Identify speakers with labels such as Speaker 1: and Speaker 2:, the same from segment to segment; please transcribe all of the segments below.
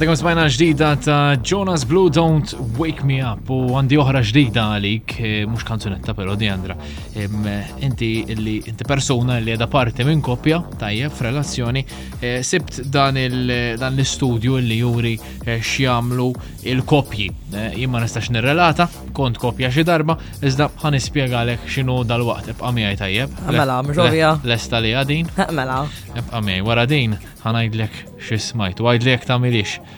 Speaker 1: Għadegħu smajna ġdida ta' Jonas Blue Don't Wake Me Up u għandi oħra ġdida għalik, eh, mux kanzunetta pero di għandra. Eh, inti illi inti persona li għeda parti minn koppja tajjeb f'relazzjoni Eh, sibt dan l-istudju li juri eh, x'jamlu il-kopji. Eh, jien ma nistax nirrelata, kont kopja xi darba, iżda ħan ispjegalek x'inhu dal-waqt ibqa' miegħi tajjeb.
Speaker 2: Mela, mġorja.
Speaker 1: Lesta li għadin.
Speaker 2: Mela.
Speaker 1: Ibqa' miegħi wara din ħanajdlek xi smajt u għajdlek
Speaker 3: tagħmilix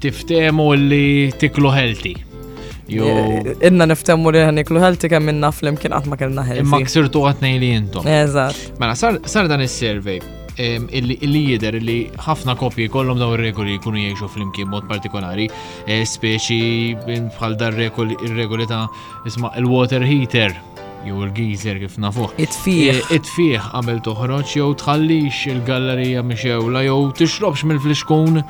Speaker 3: Tiftemu li tiklu healthy.
Speaker 2: Inna niftemmu li ħaniklu ħelti kemm minna flim kien għatma kellna ħelti.
Speaker 3: Imma ksirtu għatnej li jintom.
Speaker 2: Eżat.
Speaker 3: Mela, sar dan il-survey illi jider li ħafna kopji kollom daw regoli jkunu jiexu fl-imkien mod partikolari, e, speċi bħal dar regoli ta' isma il-water heater jew il-gizer kif nafuħ.
Speaker 2: Itfieħ.
Speaker 3: E, Itfieħ qabel toħroġ jew tħallix il-gallerija mixewla jew tixrobx mill-fliskun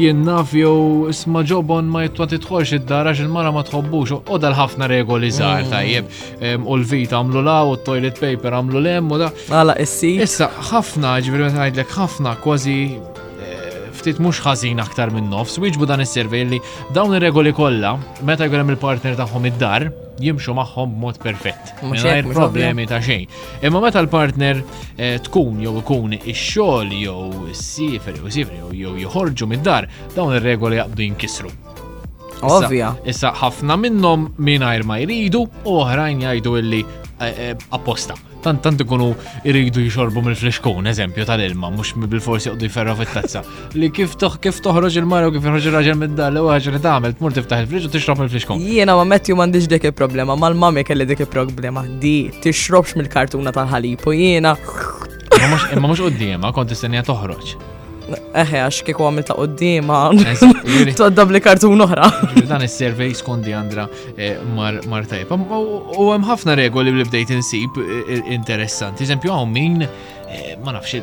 Speaker 3: jien naf jew isma ġobon ma jitwa titħolx id-dar għax il-mara ma tħobbux u dal ħafna regoli żgħar mm. tajjeb u l-vita għamlu la u t-toilet paper għamlu lem u da.
Speaker 2: Għala issi.
Speaker 3: Issa ħafna ġifieri meta ngħidlek ħafna kważi eh, ftit mhux ħażin aktar minn nofs, wieġbu dan is-survey li dawn ir-regoli kollha meta jkun hemm il-partner tagħhom id-dar jimxu magħhom b'mod perfett. Mingħajr problemi ta' xejn. Imma meta l-partner eh, tkun jew ikun ix-xogħol jew is-sifri jew sifri jew joħorġu mid-dar, dawn ir-regoli jaqbdu jinkisru.
Speaker 2: Ovvja.
Speaker 3: Issa ħafna minnhom mingħajr ma jridu u oħrajn jgħidu illi eh, eh, apposta tant tant ikunu iridu jxorbu mill-flixkun, eżempju tal-ilma, mux bil-forsi jgħoddu jferra fit-tazza. li kif kif toħroġ il-mara u kif joħroġ il-raġel mid-dar li waħġa li tagħmel tmur tiftaħ il-friġ u tixrob il-friġ kom.
Speaker 2: Jiena ma metti u m'għandix dik il-problema, mal-mami kelli dik il-problema di tixrobx mill-kartuna tal-ħalib u jiena.
Speaker 3: Imma mhux qudiema kont istennija toħroġ.
Speaker 2: Eħe, għax kieku għamil ta' qoddima, toddab li kartun oħra.
Speaker 3: Dan il-survey skondi għandra eh, mar tajb. U għem ħafna regoli li bdejt insib eh, interessanti. Eżempju, għaw min Eh, ma nafx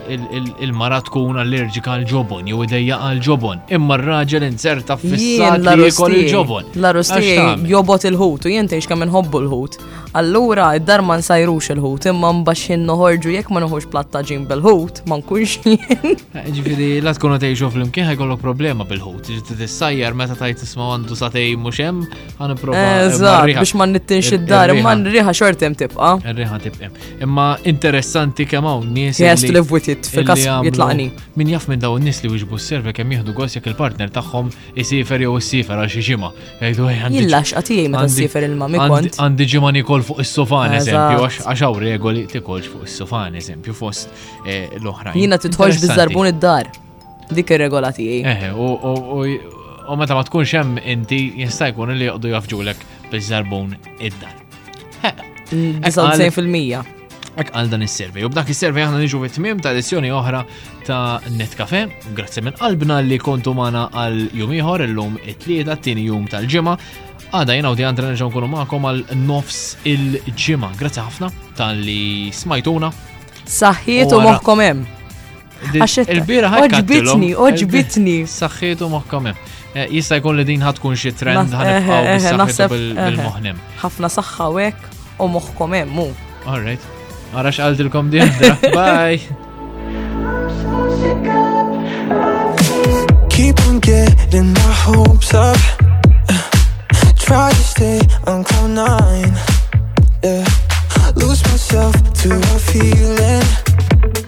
Speaker 3: il-mara tkun allerġika għal ġobon jew idejja għal ġobon, imma r-raġel
Speaker 2: inzerta
Speaker 3: fissat li jkun il-ġobon.
Speaker 2: L-arrosti jobot il-ħut u jien tgħix kemm inħobbu l-ħut. Allura id-dar ma nsajrux il-ħut imma mbaxxin noħorġu jekk ma noħux platta ġin bil-ħut, ma nkunx jien.
Speaker 3: Eh, ġifieri la tkun qed tgħixu flimkien ħajkollok problema bil-ħut. Ġiet tissajjar meta tajt isma' għandu satej mhux hemm, ħan
Speaker 2: nipprova. Eh, biex ma nittinx id-dar, imma r-riħa xortem tibqa'.
Speaker 3: Ir-riħa tibqa'. Imma interessanti kemm hawn nies. Yes,
Speaker 2: to live with it, fil-kas jitlaqni.
Speaker 3: Min jaf minn dawn nies li wieġbu s-serve kemm jieħdu gost jekk il-partner tagħhom isifer jew issifer għal xi ġimgħa. Jgħidu ejja.
Speaker 2: Jillax qatijaj meta ssifer il-mami kont.
Speaker 3: Għandi ġimgħa nikol fuq is-sofan eżempju għax hawn regoli tikolx fuq is-sofan eżempju fost eh, l-oħrajn.
Speaker 2: Jiena titħolx biż-żarbun id-dar. Dik ir-regola tiegħi.
Speaker 3: Eh, u meta ma tkunx hemm inti jista' jkun li joqdu jafġulek biż-żarbun id-dar.
Speaker 2: 99%.
Speaker 3: Ek għal dan is-servej. U b'dak is-servej aħna niġu fit-tmiem ta' lezzjoni oħra ta' Netcafe. Grazzi minn qalbna li kontu mana għal jum ieħor illum it-tlieta t-tieni jum tal-ġimgħa. Għada jena u di għandra nerġgħu nkunu magħkom għal nofs il-ġimgħa. Grazzi ħafna tal-li smajtuna.
Speaker 2: Saħħiet u moħħkom hemm.
Speaker 3: Il-bira
Speaker 2: Oġbitni, oġbitni.
Speaker 3: Saxħitu moħkom hemm. Eh, jista' jkun li din ħatkun xi trend ħanibqgħu
Speaker 2: eh,
Speaker 3: eh,
Speaker 2: naħseb
Speaker 3: bil-moħnem.
Speaker 2: Ħafna saħħa hekk u moħħkom hemm hu.
Speaker 3: All right. Ara x'qaltilkom din. Bye.
Speaker 4: Keep on getting my hopes up. Try to stay on cloud nine. Yeah. Lose myself to a feeling.